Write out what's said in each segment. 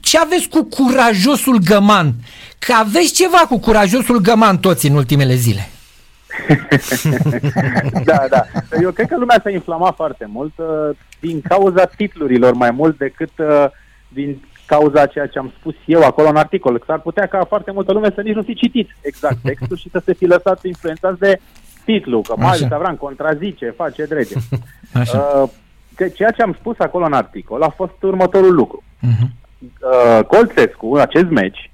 ce aveți cu curajosul găman? Că aveți ceva cu curajosul găman toți în ultimele zile. da, da. Eu cred că lumea s-a inflamat foarte mult uh, din cauza titlurilor mai mult decât uh, din cauza ceea ce am spus eu acolo în articol. Că s-ar putea ca foarte multă lume să nici nu fi citit exact textul și să se fi lăsat influențați de titlu, că Marius Avram contrazice, face drege. Uh, că ceea ce am spus acolo în articol a fost următorul lucru. Uh-huh. Uh, Colțescu, acest meci,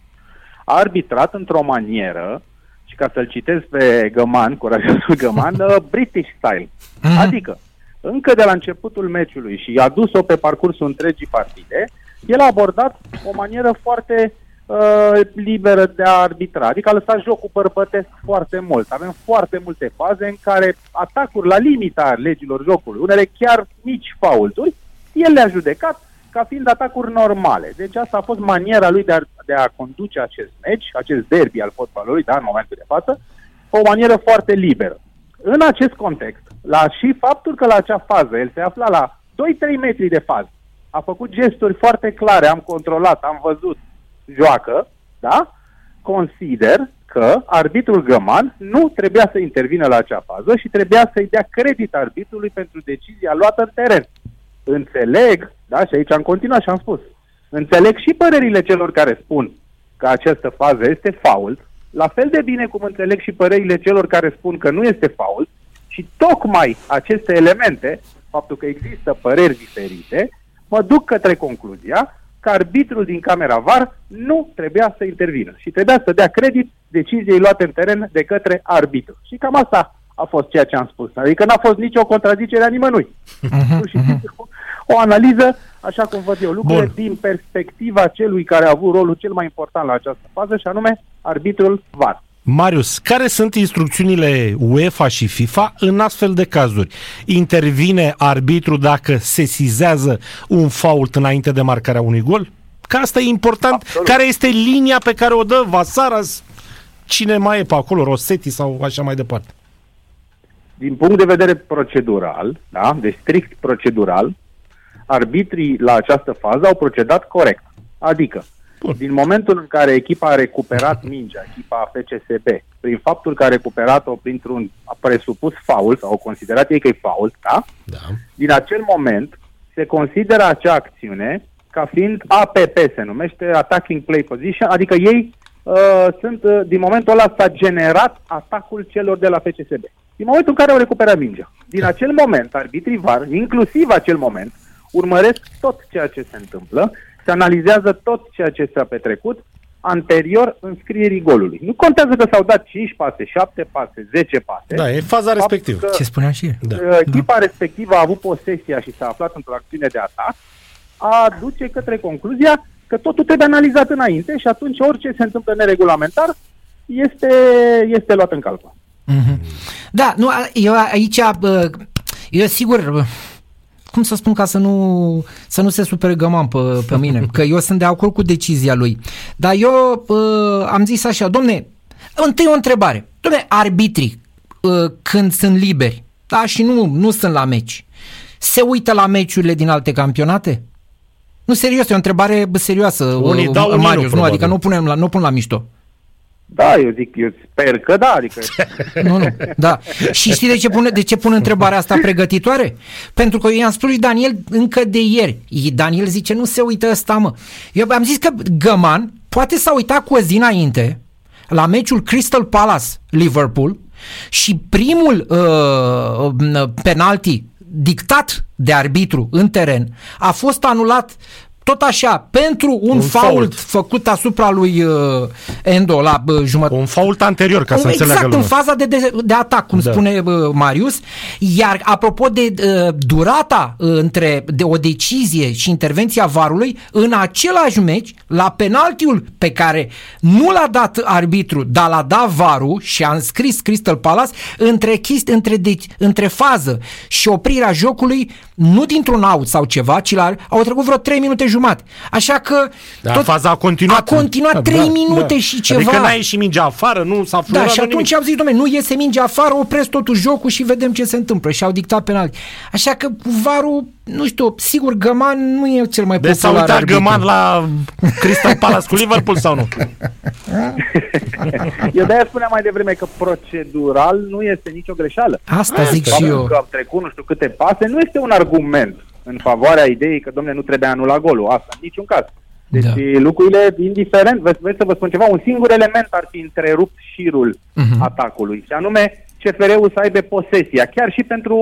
a arbitrat într-o manieră și ca să-l citesc pe Găman, curajosul Găman, uh, British style. Uh-huh. Adică, încă de la începutul meciului și a dus-o pe parcursul întregii partide, el a abordat o manieră foarte uh, liberă de a arbitra, adică a lăsat jocul bărbătesc foarte mult. Avem foarte multe faze în care atacuri la limita legilor jocului, unele chiar mici faulturi, el le-a judecat ca fiind atacuri normale. Deci asta a fost maniera lui de a, de a conduce acest meci, acest derby al fotbalului, da, în momentul de față, o manieră foarte liberă. În acest context, la și faptul că la acea fază el se afla la 2-3 metri de fază, a făcut gesturi foarte clare, am controlat, am văzut, joacă, da? Consider că arbitrul Găman nu trebuia să intervină la acea fază și trebuia să-i dea credit arbitrului pentru decizia luată în teren. Înțeleg, da, și aici am continuat și am spus, înțeleg și părerile celor care spun că această fază este fault, la fel de bine cum înțeleg și părerile celor care spun că nu este fault și tocmai aceste elemente, faptul că există păreri diferite, mă duc către concluzia că arbitrul din camera VAR nu trebuia să intervină și trebuia să dea credit deciziei luate în teren de către arbitru. Și cam asta a fost ceea ce am spus. Adică n-a fost nicio contradicere a nimănui. Uh-huh, și uh-huh. o analiză, așa cum văd eu lucrurile, Bun. din perspectiva celui care a avut rolul cel mai important la această fază, și anume arbitrul VAR. Marius, care sunt instrucțiunile UEFA și FIFA în astfel de cazuri? Intervine arbitru dacă se sizează un fault înainte de marcarea unui gol? Că asta e important. Absolut. Care este linia pe care o dă Vasaras? Cine mai e pe acolo? Rosetti sau așa mai departe? Din punct de vedere procedural, da, de strict procedural, arbitrii la această fază au procedat corect. Adică, Bun. Din momentul în care echipa a recuperat mingea, echipa FCSB, prin faptul că a recuperat-o printr-un presupus faul, sau au considerat ei că e faul, da? da? Din acel moment se consideră acea acțiune ca fiind APP, se numește Attacking Play Position, adică ei uh, sunt, uh, din momentul ăla s-a generat atacul celor de la FCSB. Din momentul în care au recuperat mingea. Din da. acel moment, arbitrii VAR, inclusiv acel moment, urmăresc tot ceea ce se întâmplă se analizează tot ceea ce s-a petrecut anterior înscrierii golului. Nu contează că s-au dat 5 pase, 7 pase, 10 pase. Da, e faza respectivă. Ce spuneam și da. Echipa da. respectivă a avut posesia și s-a aflat într-o acțiune de atac, a duce către concluzia că totul trebuie analizat înainte și atunci orice se întâmplă neregulamentar este, este luat în calcul. Mm-hmm. Da, nu, eu aici, eu sigur, cum să spun ca să nu, să nu se supere găman pe, pe mine, că eu sunt de acord cu decizia lui. Dar eu uh, am zis așa, domne, întâi o întrebare. Domne, arbitrii, uh, când sunt liberi, da, și nu, nu sunt la meci, se uită la meciurile din alte campionate? Nu, serios, e o întrebare serioasă, unii uh, dau, Marius, nu, nu, adică nu, punem la, nu pun la mișto. Da, eu zic, eu sper că da, adică... nu, nu, da. Și știi de ce pun, de ce pun întrebarea asta pregătitoare? Pentru că eu i-am spus lui Daniel încă de ieri. Daniel zice, nu se uită ăsta, mă. Eu am zis că Găman poate s-a uitat cu o zi înainte la meciul Crystal Palace-Liverpool și primul uh, penalti dictat de arbitru în teren a fost anulat tot așa, pentru un, un fault, fault făcut asupra lui uh, Endo la uh, jumătate. Un fault anterior, ca să exact, înțeleagă în faza de, de, de atac, cum da. spune uh, Marius. Iar apropo de uh, durata uh, între de o decizie și intervenția varului, în același meci, la penaltiul pe care nu l-a dat arbitru, dar l-a dat varul și a înscris Crystal Palace, între, chist, între, de, între fază și oprirea jocului, nu dintr-un out sau ceva, ci la, au trecut vreo 3 minute jumătate jumate. Așa că Da, faza a continuat. a continuat 3 minute și ceva. Adică n-a ieșit mingea afară, nu s-a Da, flurat și atunci au zis, domnule, nu iese mingea afară, opresc totul jocul și vedem ce se întâmplă. Și au dictat penalti. Așa că varul, nu știu, sigur, Găman nu e cel mai Deci s-a popular uitat arbitru. Găman la Crystal Palace cu Liverpool sau nu? Eu de-aia spuneam mai devreme că procedural nu este nicio greșeală. Asta zic și Faptul eu. că au trecut nu știu câte pase nu este un argument în favoarea ideii că, domnule, nu trebuie anulat golul. Asta, în niciun caz. Deci Da. da. lucrurile, indiferent, vreți, vreți să vă spun ceva, un singur element ar fi întrerupt șirul Mhm. atacului, și anume CFR-ul să aibă posesia, chiar și pentru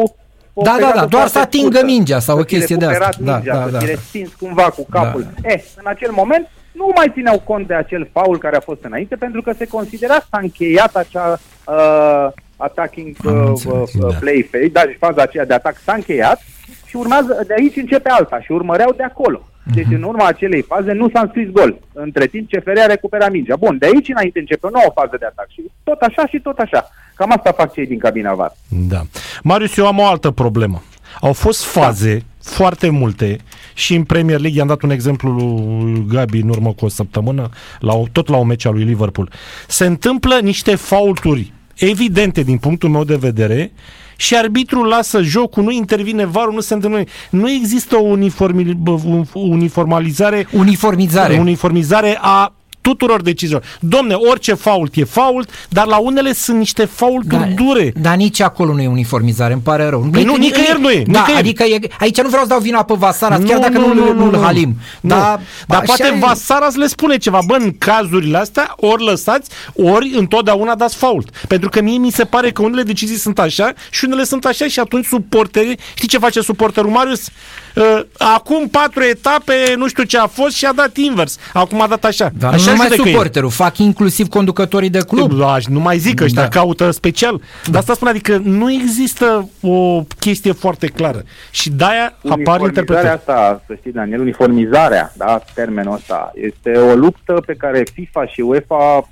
o Da, da, perioadă da, doar să foarte atingă scurtă. mingea sau o Să fi chestie de asta. recuperat Da, Mingea, da, să da. fi respins cumva cu capul. Da. Eh, în acel moment nu mai țineau cont de acel faul care a fost înainte, pentru că se considera s-a încheiat acea uh, attacking Am uh, înțeles, uh, da. play phase, da, și faza aceea de atac s-a încheiat și urmează, de aici începe alta și urmăreau de acolo. Deci în urma acelei faze nu s-a înscris gol. Între timp CFR a recuperat mingea. Bun, de aici înainte începe o nouă fază de atac și tot așa și tot așa. Cam asta fac cei din cabina VAR. Da. Marius, eu am o altă problemă. Au fost faze foarte multe și în Premier League, i-am dat un exemplu lui Gabi în urmă cu o săptămână, la o, tot la o meci a lui Liverpool. Se întâmplă niște faulturi evidente din punctul meu de vedere și arbitrul lasă jocul, nu intervine varul, nu se întâmplă. Nu există o uniformi, bă, un- uniformalizare Uniformizare. uniformizare a tuturor deciziilor. Domne, orice fault e fault, dar la unele sunt niște faulturi dure. Dar nici acolo nu e uniformizare, îmi pare rău. Păi nu, nicăieri nu e, Da, nicăieri. adică e, aici nu vreau să dau vina pe Vasaras, chiar dacă nu, nu, nu, nu, halim. Nu. Dar, Dar așa poate e. Vasaras le spune ceva. Bă, în cazurile astea, ori lăsați, ori întotdeauna dați fault. Pentru că mie mi se pare că unele decizii sunt așa și unele sunt așa și atunci suporterii... Știi ce face suporterul Marius? Uh, acum patru etape, nu știu ce a fost și a dat invers. Acum a dat așa. Dar așa nu numai judecă ei. suporterul, fac inclusiv conducătorii de club. Da, nu mai zic că ăștia Da. caută special. Dar asta spune, adică nu există o chestie foarte clară. Și de-aia apar Uniformizarea interpretări. asta, să știi, Daniel, uniformizarea, da, termenul ăsta, este o luptă pe care FIFA și UEFA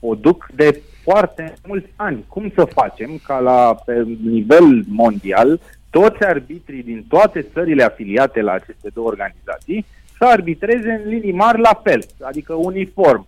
o duc de foarte mulți ani. Cum să facem ca la pe nivel mondial toți arbitrii din toate țările afiliate la aceste două organizații să arbitreze în linii mari la fel, adică uniform.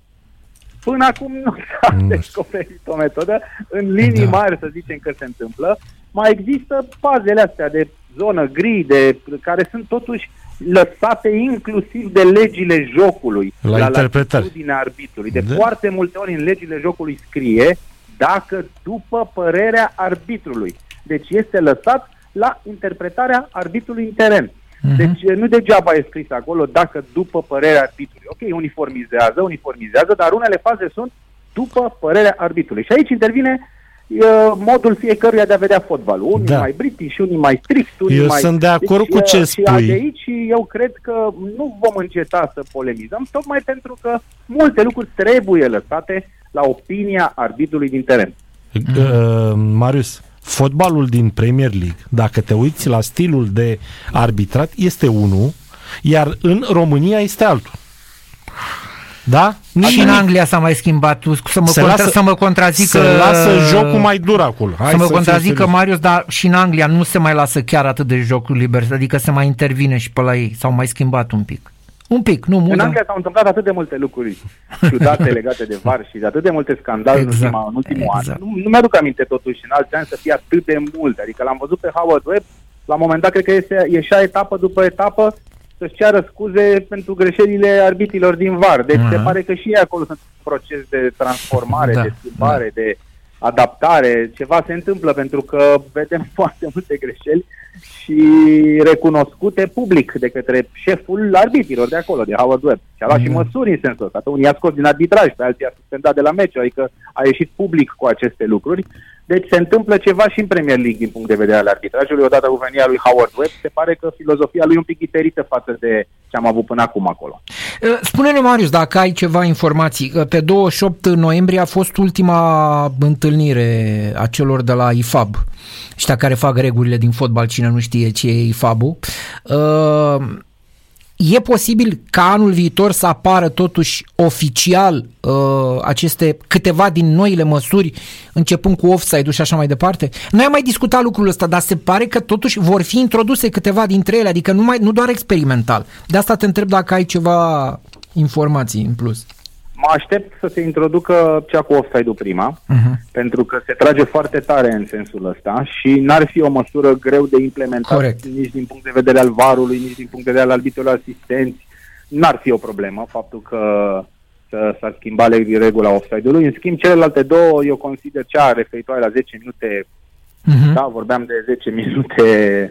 Până acum nu s-a Nu știu. descoperit o metodă. În linii Da. da. mari, să zicem că se întâmplă, mai există fazele astea de zonă gri, de, care sunt totuși lăsate inclusiv de legile jocului. La interpretări. latitudinea arbitrului. De Da. foarte multe ori în legile jocului scrie dacă după părerea arbitrului. Deci este lăsat la interpretarea arbitrului în teren. Mhm. Deci nu degeaba e scris acolo dacă după părerea arbitrului. Ok, uniformizează, uniformizează, dar unele faze sunt după părerea arbitrului. Și aici intervine uh, modul fiecăruia de a vedea fotbalul. Unii Da. mai british, unii mai strict, unii Eu mai... sunt de acord cu uh, ce Și spui. de aici eu cred că nu vom înceta să polemizăm, tocmai pentru că multe lucruri trebuie lăsate la opinia arbitrului din teren. Uh, Marius, fotbalul din Premier League, dacă te uiți la stilul de arbitrat, este unul, iar în România este altul. Da? Și în Anglia s-a mai schimbat, tu, să mă, Se contra, lasă- să mă contrazică... Se lasă jocul mai dur acolo. Hai să mă fim contrazică serioși. Marius, dar și în Anglia nu se mai lasă chiar atât de jocul liber, adică se mai intervine și pe la ei, s-au mai schimbat un pic. Un pic, nu mult. În dar- Anglia s-au întâmplat atât de multe lucruri ciudate legate de VAR și de atât de multe scandaluri Exact. în, ultima, în ultimul Exact. an. Nu, nu mi-aduc aminte totuși în alți ani să fie atât de multe. Adică l-am văzut pe Howard Webb, la un moment dat cred că este, ieșea etapă după etapă să-și ceară scuze pentru greșelile arbitrilor din VAR. Deci Mhm. se pare că și ei acolo sunt un proces de transformare, Da, de schimbare, de adaptare. Ceva se întâmplă pentru că vedem foarte multe greșeli și recunoscute public de către șeful arbitrilor de acolo, de Howard Webb. Și a luat și Da. măsuri în sensul ăsta. Unii a scos din arbitraj, pe alții a suspendat de la meci, adică a ieșit public cu aceste lucruri. Deci se întâmplă ceva și în Premier League din punct de vedere al arbitrajului. Odată cu venirea lui Howard Webb, se pare că filozofia lui e un pic diferită față de ce am avut până acum acolo. Uh, Spune-ne, Marius, dacă ai ceva informații. Uh, Pe 28 noiembrie a fost ultima întâlnire a celor de la IFAB, ăștia care fac regulile din fotbal, cine nu știe ce e IFAB-ul. Uh, E posibil ca anul viitor să apară totuși oficial uh, aceste câteva din noile măsuri, începând cu offside-ul și așa mai departe? Noi am mai discutat lucrul ăsta, dar se pare că totuși vor fi introduse câteva dintre ele, adică nu, mai, nu doar experimental. De asta te întreb dacă ai ceva informații în plus. Mă aștept să se introducă cea cu offside-ul prima, uh-huh. pentru că se trage foarte tare în sensul ăsta și n-ar fi o măsură greu de implementat Corect. nici din punct de vedere al varului, nici din punct de vedere al arbitrilor asistenți. N-ar fi o problemă faptul că să, s-ar schimba le- regula offside-ului. În schimb, celelalte două, eu consider cea referitoare la 10 minute Uh-huh. Da, vorbeam de 10 minute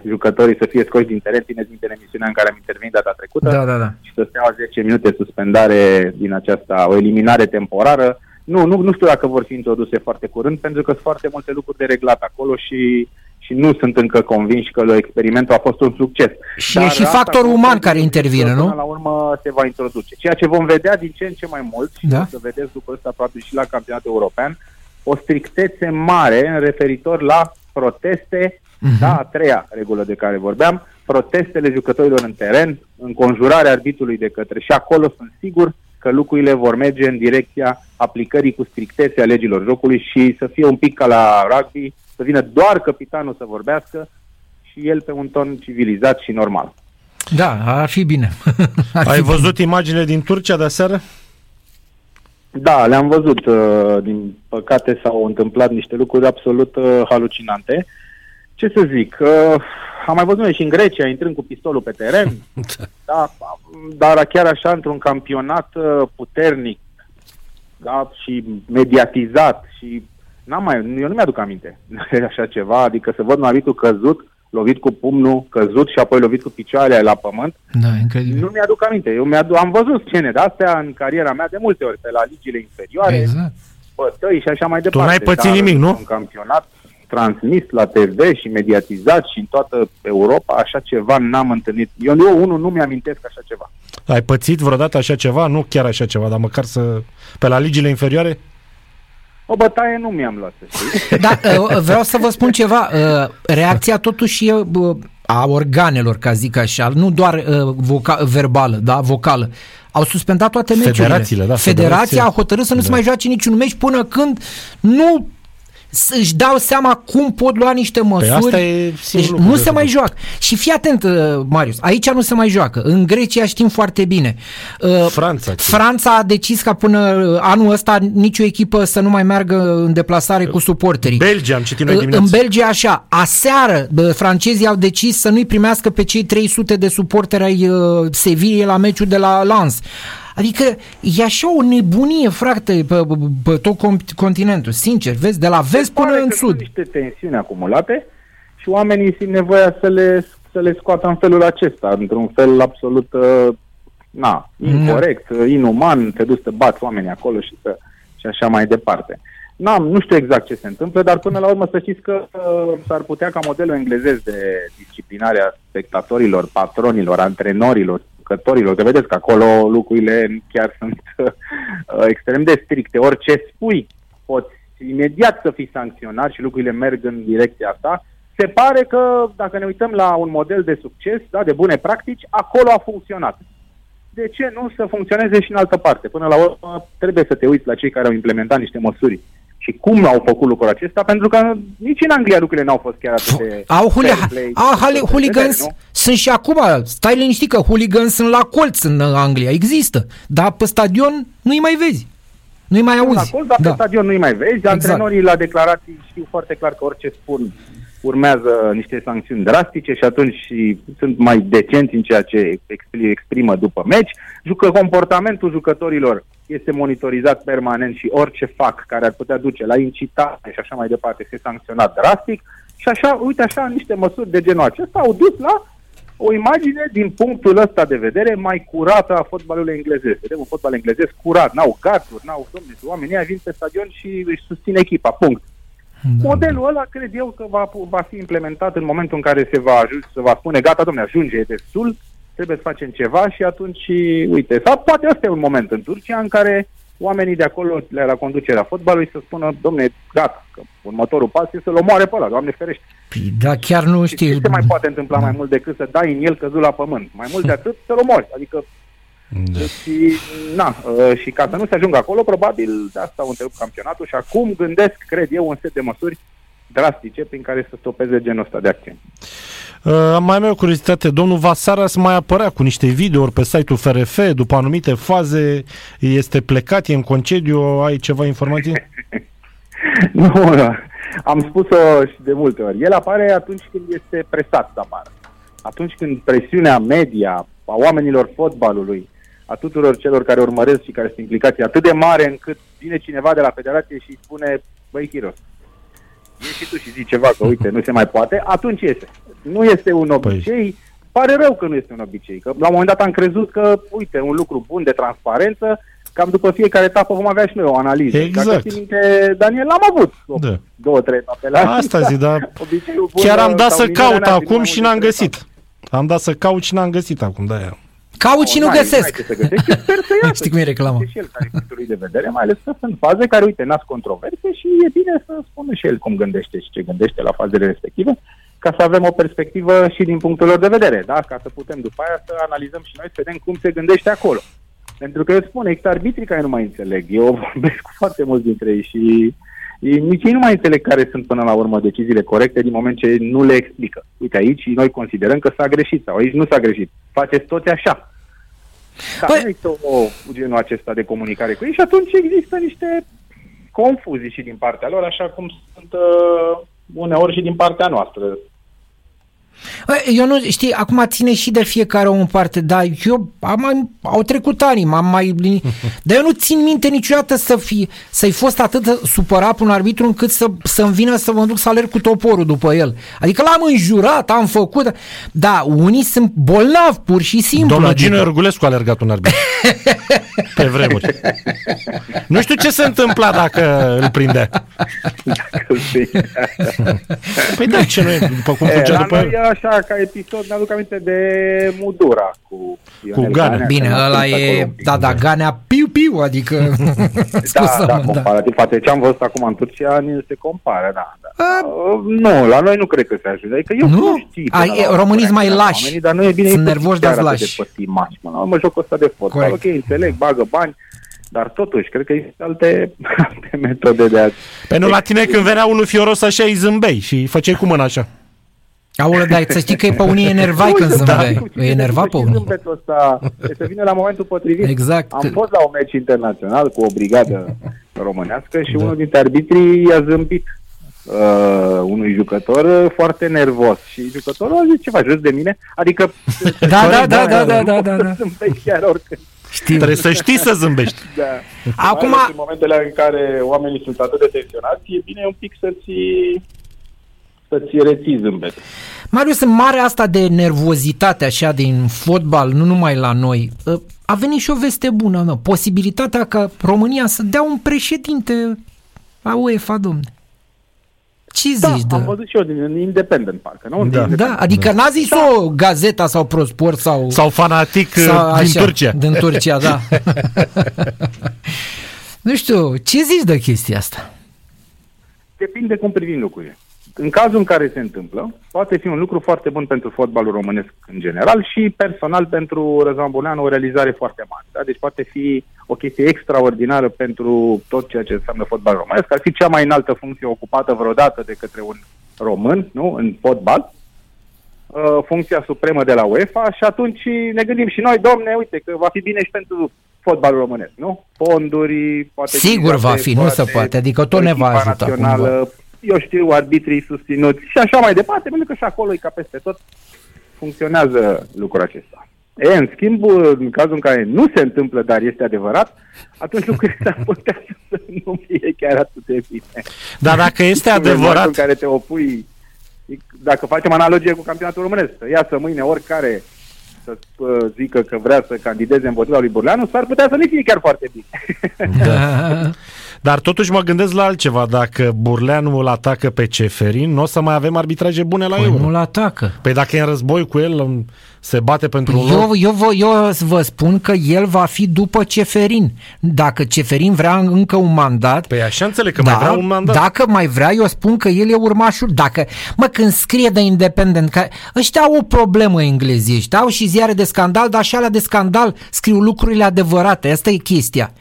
jucătorii să fie scoși din teren, țineți minte în emisiunea în care am intervenit data trecută Da, da, da. și să stea 10 minute suspendare din aceasta, o eliminare temporară. Nu, nu, nu știu dacă vor fi introduse foarte curând, pentru că sunt foarte multe lucruri de reglat acolo și, și nu sunt încă convinși că experimentul a fost un succes. Și e și asta factorul nu uman înseamnă care că intervine, până nu? la urmă se va introduce. Ceea ce vom vedea din ce în ce mai mult, și Da. o să vedeți lucrul ăsta probabil și la campionatul european, o strictețe mare în referitor la proteste, Mhm. da, a treia regulă de care vorbeam, protestele jucătorilor în teren, înconjurarea arbitrului de către și acolo sunt sigur că lucrurile vor merge în direcția aplicării cu strictețe a legilor jocului și să fie un pic ca la rugby, să vină doar capitanul să vorbească și el pe un ton civilizat și normal. Da, ar fi bine. ar Ai fi văzut imaginile din Turcia de seară? Da, le-am văzut. uh, Din păcate s-au întâmplat niște lucruri absolut uh, halucinante. Ce să zic? uh, Am mai văzut noi și în Grecia, intrând cu pistolul pe teren, da, dar chiar așa într-un campionat uh, puternic da, și mediatizat și n-am mai, eu nu mi-aduc aminte de așa ceva, adică să văd un arbitru căzut, lovit cu pumnul, căzut și apoi lovit cu picioarele la pământ, Da, incredibil. nu mi-aduc aminte. Eu mi-adu- am văzut scene de astea în cariera mea de multe ori, pe la ligile inferioare, Exact. bătăi și așa mai departe. n-ai pățit Dar nimic, nu? Un campionat transmis la TV și mediatizat și în toată Europa, așa ceva n-am întâlnit. Eu, eu unul, nu mi-amintesc așa ceva. Ai pățit vreodată așa ceva? Nu chiar așa ceva, dar măcar să... Pe la ligile inferioare? O bătaie nu mi-am luat, să știi. Da, uh, vreau să vă spun ceva. uh, Reacția totuși e uh, a organelor, ca zic așa, nu doar uh, voca- verbală, da, vocală. Au suspendat toate meciurile. Federațiile, da, Federația federația. a hotărât să nu se mai joace niciun meci până când nu s- își dau seama cum pot lua niște măsuri. asta e singurul deci lucru nu de se mai făcut. joacă. Și fii atent, uh, Marius, aici nu se mai joacă. În Grecia știm foarte bine. Uh, Franța, ce? Franța a decis ca până anul ăsta nicio echipă să nu mai meargă în deplasare cu suporterii. Belgia, am citit noi În dimineața. Belgia așa, aseară bă, francezii au decis să nu-i primească pe cei 300 de suporteri ai uh, Sevilla la meciul de la Lens. Adică e așa o nebunie, frate, pe, pe, pe tot com- continentul, sincer, vezi, de la vest până Pare în că sud. Sunt niște tensiuni acumulate și oamenii simt nevoia să le, să le scoată în felul acesta, într-un fel absolut uh, na, incorrect, uh, inuman, te duci să bați oamenii acolo și, să, și așa mai departe. N-am, nu știu exact ce se întâmplă, dar până la urmă să știți că uh, s-ar putea ca modelul englezesc de disciplinare a spectatorilor, patronilor, antrenorilor, jucătorilor, că vedeți că acolo lucrurile chiar sunt uh, extrem de stricte. Orice spui, poți imediat să fii sancționat și lucrurile merg în direcția asta. Se pare că, dacă ne uităm la un model de succes, da, de bune practici, acolo a funcționat. De ce nu să funcționeze și în altă parte? Până la urmă, trebuie să te uiți la cei care au implementat niște măsuri și cum au făcut lucrul acesta, pentru că nici în Anglia lucrurile n-au fost chiar atât de Au, huli- fair play, au hali- de hooligans, vedere, nu? sunt și acum, stai liniștit că hooligans sunt la colț în uh, Anglia, există, dar pe stadion nu-i mai vezi, nu-i mai Sunt auzi. acolo, dar pe Da. stadion nu-i mai vezi. Exact. Antrenorii la declarații știu foarte clar că orice spun urmează niște sancțiuni drastice și atunci și sunt mai decenți în ceea ce expri- exprimă după meci. Jucă comportamentul jucătorilor este monitorizat permanent și orice fac care ar putea duce la incitare și așa mai departe este sancționat drastic. Și așa, uite așa, niște măsuri de genul acesta au dus la o imagine din punctul ăsta de vedere mai curată a fotbalului englezesc. Vedem un fotbal englezesc curat, n-au gaturi, n-au domne, oamenii ăia vin pe stadion și își susțin echipa, punct. Da. Modelul ăla cred eu că va, va fi implementat în momentul în care se va, ajunge, se va spune, gata, domne, ajunge, e destul, trebuie să facem ceva și atunci, uite, sau poate ăsta e un moment în Turcia în care oamenii de acolo, de la conducerea fotbalului, să spună, domne, gata, că următorul pas este să-l omoare pe ăla, doamne ferește. Păi, da, chiar nu Și știu. ce se mai poate întâmpla mai mult decât să dai în el căzut la pământ? Mai mult de atât, să-l omori. Adică Da. și, na, uh, și ca să nu se ajungă acolo, probabil de asta au întrerupt campionatul și acum gândesc, cred eu, un set de măsuri drastice prin care să stopeze genul ăsta de acțiuni. Uh, mai am eu o curiozitate, domnul Vasaras mai apărea cu niște videouri pe site-ul FRF, după anumite faze, este plecat, e în concediu, ai ceva informații? nu, am spus-o și de multe ori. El apare atunci când este presat să apară. Atunci când presiunea media a oamenilor fotbalului, a tuturor celor care urmăresc și care sunt implicați, e atât de mare încât vine cineva de la federație și îi spune, băi, Chiros, ieși și tu și zici ceva, că uite, nu se mai poate, atunci iese. Nu este un obicei, pare rău că nu este un obicei, că la un moment dat am crezut că, uite, un lucru bun de transparență, cam după fiecare etapă vom avea și noi o analiză. Exact. Dacă ții minte, Daniel, l-am avut o, Da. două, trei etape la Asta zi, dar Obiceiul bun, chiar am dat sau să minunea caut n-ar fi acum mai și mult n-am de trei găsit. Am dat să caut și n-am găsit acum, da aia. Caut și nu n-ai- găsesc. n-ai ce să găsești. Eu Sper să iasă. Știi cum e reclama? Și el care punctul lui de vedere, mai ales că sunt faze care, uite, nasc controverse și e bine să spună și el cum gândește și ce gândește la fazele respective, ca să avem o perspectivă și din punctul lor de vedere, da? Ca să putem după aia să analizăm și noi, să vedem cum se gândește acolo. Pentru că eu spun, există arbitrii care nu mai înțeleg. Eu vorbesc cu foarte mulți dintre ei și ei, nici ei nu mai înțeleg care sunt până la urmă deciziile corecte din moment ce nu le explică. Uite, aici noi considerăm că s-a greșit sau aici nu s-a greșit. Faceți toți așa. Dar Păi- nu există o, genul acesta de comunicare cu ei și atunci există niște confuzii și din partea lor, așa cum sunt uh, uneori și din partea noastră. Bă, Eu nu, știi, acum ține și de fiecare om în parte, dar eu am mai, au trecut ani, m-am mai lini- dar eu nu țin minte niciodată să fi, să-i fost atât de supărat pe un arbitru încât să, să-mi vină să mă duc să alerg cu toporul după el. Adică l-am înjurat, am făcut, dar unii sunt bolnavi, pur și simplu. Domnul adică- Gino Iorgulescu a alergat un arbitru. Pe vremuri. Nu știu ce se întâmpla dacă îl prindea. Dacă știi. Păi da, ce nu e, după cum E, făcea la după noi, el. Așa, ca episod, ne-aduc aminte de Mudura cu Ionel Ganea. Ganea, Bine, care a ăla prins acolo e, un pic. da, da, Ganea piu-piu, adică... Da, Scuză-mă, da, comparativ față de ce am văzut acum în Turcia, nu se compară, da. da. A, Uh, nu, la noi nu cred că se ajunge. Adică eu Nu? nu știu. A, e, românii sunt mai lași. Dar nu e bine Sunt să nervoși, fii chiar dar atât lași. de pătimași. Până la urmă, jocul ăsta de fotbal, Corect. ok, înțeleg, bagă bani, dar totuși, cred că există alte, alte metode de a... Pe nu la tine când venea unul fioros așa îi zâmbei și îi făceai cu mâna așa. Aolă, dar să știi că e pe unii enervai când zâmbeai. E enervat pe unii. Zâmbetul ăsta, trebuie să vină la momentul potrivit. Exact. Am fost la un meci internațional cu o brigadă românească și unul dintre arbitrii i-a zâmbit uh, unui jucător uh, foarte nervos și jucătorul a zis ce faci, râzi de mine? Adică Da, da, da, da, da, da, da, da. zâmbești chiar oricând. Știu. Trebuie să știi să zâmbești. Da. Acum- Mai ales în momentele în care oamenii sunt atât de tensionați, e bine un pic să-ți să-ți reții zâmbetul. Marius, în marea asta de nervozitate așa din fotbal, nu numai la noi, ă, a venit și o veste bună, mă. posibilitatea ca România să dea un președinte a UEFA, domne. Ce Da, zici, am da? văzut și eu din în Independent, parcă, nu? Da. Da, adică n-a zis-o Gazeta sau Prosport sau... Sau fanatic sau uh, din Turcia. Din Turcia, da. nu știu, ce zici de chestia asta? Depinde cum privim lucrurile. În cazul în care se întâmplă, poate fi un lucru foarte bun pentru fotbalul românesc în general și personal pentru Răzvan Buleanu o realizare foarte mare. Da? Deci poate fi o chestie extraordinară pentru tot ceea ce înseamnă fotbal românesc. Ar fi cea mai înaltă funcție ocupată vreodată de către un român nu? în fotbal, uh, funcția supremă de la UEFA și atunci ne gândim și noi, domne, uite că va fi bine și pentru fotbalul românesc, nu? Fonduri, poate... Sigur va fi, nu se poate, adică tot ne va echipa ajuta națională, cumva. Eu știu, arbitrii susținuți și așa mai departe, pentru că și acolo e ca peste tot funcționează lucrul acesta. E, în schimb, în cazul în care nu se întâmplă, dar este adevărat, atunci lucrurile s-ar putea să nu fie chiar atât de bine. Dar dacă este În momentul adevărat, în care te opui, dacă facem analogie cu campionatul românesc, să iasă mâine oricare să uh, zică că vrea să candideze împotriva lui Burleanu, s-ar putea să nu fie chiar foarte bine. Da. Dar totuși mă gândesc la altceva. Dacă Burleanu îl atacă pe Ceferin, nu o să mai avem arbitraje bune la Păi Euro. nu-l atacă. Păi dacă e în război cu el, îm- se bate pentru un loc. Eu, eu, vă, eu vă spun că el va fi după Ceferin. Dacă Ceferin vrea încă un mandat, Păi așa înțeleg că mai vrea un mandat. Dacă mai vrea, eu spun că el e urmașul. Dacă, mă, când scrie de independent, că ăștia au o problemă englezii ăștia, au și ziare de scandal, dar și alea de scandal scriu lucrurile adevărate. Asta e chestia.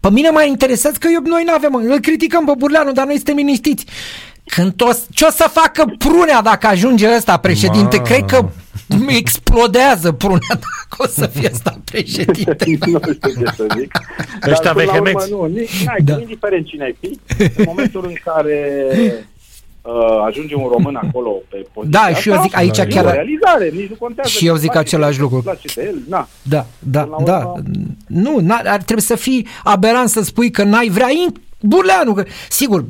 Pe mine mă interesează că eu, noi nu avem, îl criticăm pe Burleanu, dar noi suntem liniștiți. Când toți, ce o să facă Prunea dacă ajunge ăsta președinte? Ma. Cred că explodează Prunea dacă o să fie ăsta președinte. nu știu ce să zic. Dar, Ăștia până la urmă, vehemenți. Nu, nici, n-ai, Da. da. indiferent cine ai fi, în momentul în care uh, ajunge un român acolo pe poziția Da, și eu asta, zic aici e chiar- o realizare, nici nu contează. Și eu că zic place același de el, lucru. îți Place de el, na. Da, da, Până la da. urmă- Nu, n-ar, ar trebui să fii aberant să spui că n-ai vrea in- Burleanu, că, sigur,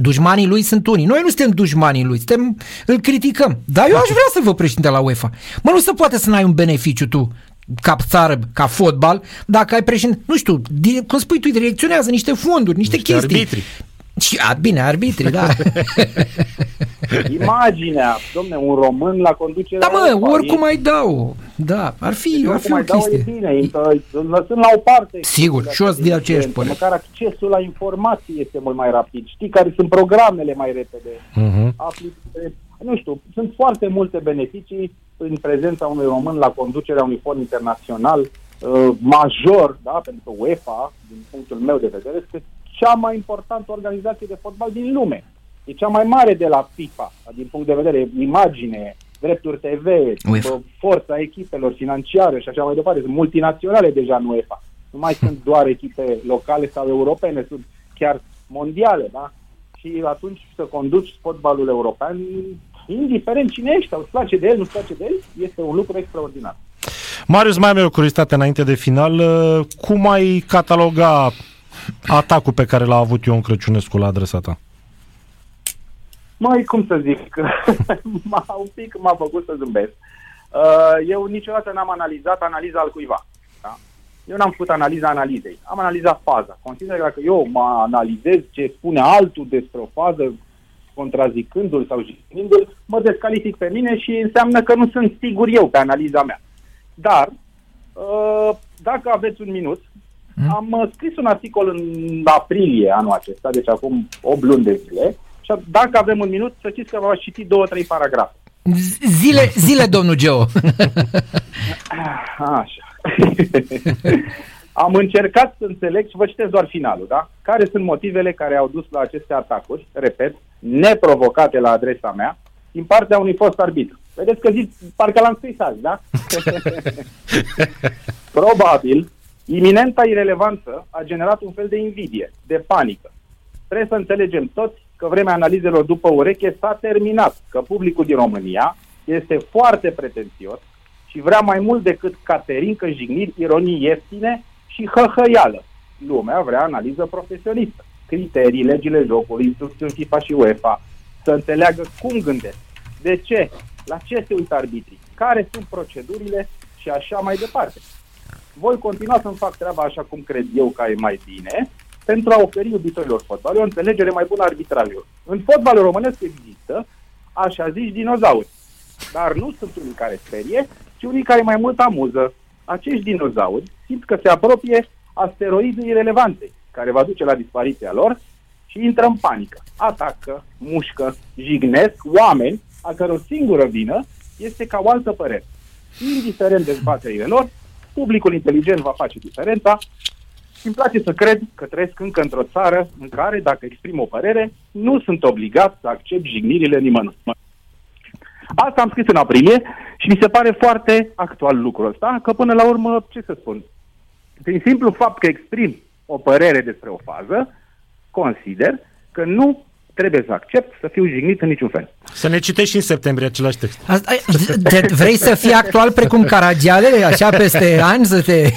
dușmanii lui sunt unii. Noi nu suntem dușmanii lui, suntem, îl criticăm. Dar eu aș vrea să vă președinte la UEFA. Mă, nu se poate să n-ai un beneficiu tu ca țară, ca fotbal, dacă ai președinte, nu știu, di- cum spui tu, direcționează niște fonduri, niște, Niște chestii. arbitri. Și, a, bine, arbitri, da. Imaginea, domne, un român la conducerea da, mă, UEFA, oricum e- mai dau. Da, ar fi, ar oricum fi o mai dau, e chestie. bine, însă, lăsând la o parte. Sigur, și eu sunt de aceeași părere. Măcar accesul la informații este mult mai rapid. Știi care sunt programele mai repede. Mhm. afli, e, nu știu, sunt foarte multe beneficii în prezența unui român la conducerea unui fond internațional uh, major, da, pentru că UEFA, din punctul meu de vedere, este cea mai importantă organizație de fotbal din lume. E cea mai mare de la FIFA, din punct de vedere imagine, drepturi TV, UEFA. bă, forța echipelor financiare și așa mai departe. Sunt multinaționale deja în UEFA. Nu mai sunt doar echipe locale sau europene, sunt chiar mondiale, da? Și atunci să conduci fotbalul european, indiferent cine ești, sau îți place de el, nu-ți place de el, este un lucru extraordinar. Marius, mai am eu o curiozitate înainte de final. Uh, Cum ai cataloga atacul pe care l-a avut Ion Crăciunescu la adresa ta? Mai cum să zic, m-a, un pic m-a făcut să zâmbesc. Uh, eu niciodată n-am analizat analiza al cuiva. Da? Eu n-am făcut analiza analizei. Am analizat faza. Consider că dacă eu mă analizez ce spune altul despre o fază, contrazicându-l sau jignindu-l, mă descalific pe mine și înseamnă că nu sunt sigur eu pe analiza mea. Dar, uh, dacă aveți un minut, am uh, scris un articol în aprilie anul acesta, deci acum 8 luni de zile, și dacă avem un minut, să știți că v-aș citi două, trei paragrafe. Z- Zile, zile, domnul Geo. Așa. Am încercat să înțeleg și vă citesc doar finalul, da? Care sunt motivele care au dus la aceste atacuri, repet, neprovocate la adresa mea, din partea unui fost arbitru. Vedeți că zic, parcă l-am scris azi, da? Probabil, iminenta irelevanță a generat un fel de invidie, de panică. Trebuie să înțelegem toți că vremea analizelor după ureche s-a terminat, că publicul din România este foarte pretențios și vrea mai mult decât caterincă, jigniri, ironii ieftine și hăhăială. Lumea vrea analiză profesionistă, criterii, legile jocului, instrucțiuni FIFA și UEFA, să înțeleagă cum gândesc, de ce, la ce se uită arbitrii, care sunt procedurile și așa mai departe. Voi continua să-mi fac treaba așa cum cred eu că e mai bine, pentru a oferi iubitorilor fotbal o înțelegere mai bună a arbitrajului. În fotbalul românesc există așa zici dinozauri, dar nu sunt unii care sperie, ci unii care mai mult amuză. Acești dinozauri simt că se apropie asteroidul irelevanței, care va duce la dispariția lor și intră în panică. Atacă, mușcă, jignesc oameni a căror singură vină este ca o altă părere. Indiferent de dezbaterile lor, publicul inteligent va face diferența și îmi place să cred că trăiesc încă într-o țară în care, dacă exprim o părere, nu sunt obligat să accept jignirile nimănui. Asta am scris în aprilie și mi se pare foarte actual lucrul ăsta, că până la urmă, ce să spun, prin simplu fapt că exprim o părere despre o fază, consider că nu trebuie să accept să fiu jignit în niciun fel. Să ne citești și în septembrie același text. Asta, de, vrei să fii actual precum Caragiale, așa peste ani să te...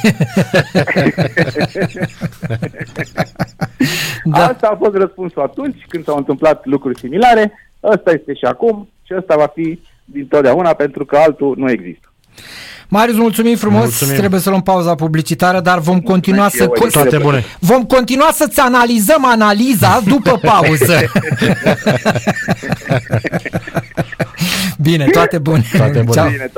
da. Asta a fost răspunsul atunci când s-au întâmplat lucruri similare, ăsta este și acum și ăsta va fi din totdeauna pentru că altul nu există. Marius, mulțumim frumos, Mulțumim. trebuie să luăm pauza publicitară, dar vom continua și să... eu, co- Toate bune. Vom continua să-ți analizăm analiza după pauză. Bine, toate bune. Toate bune. Ceau. Bine,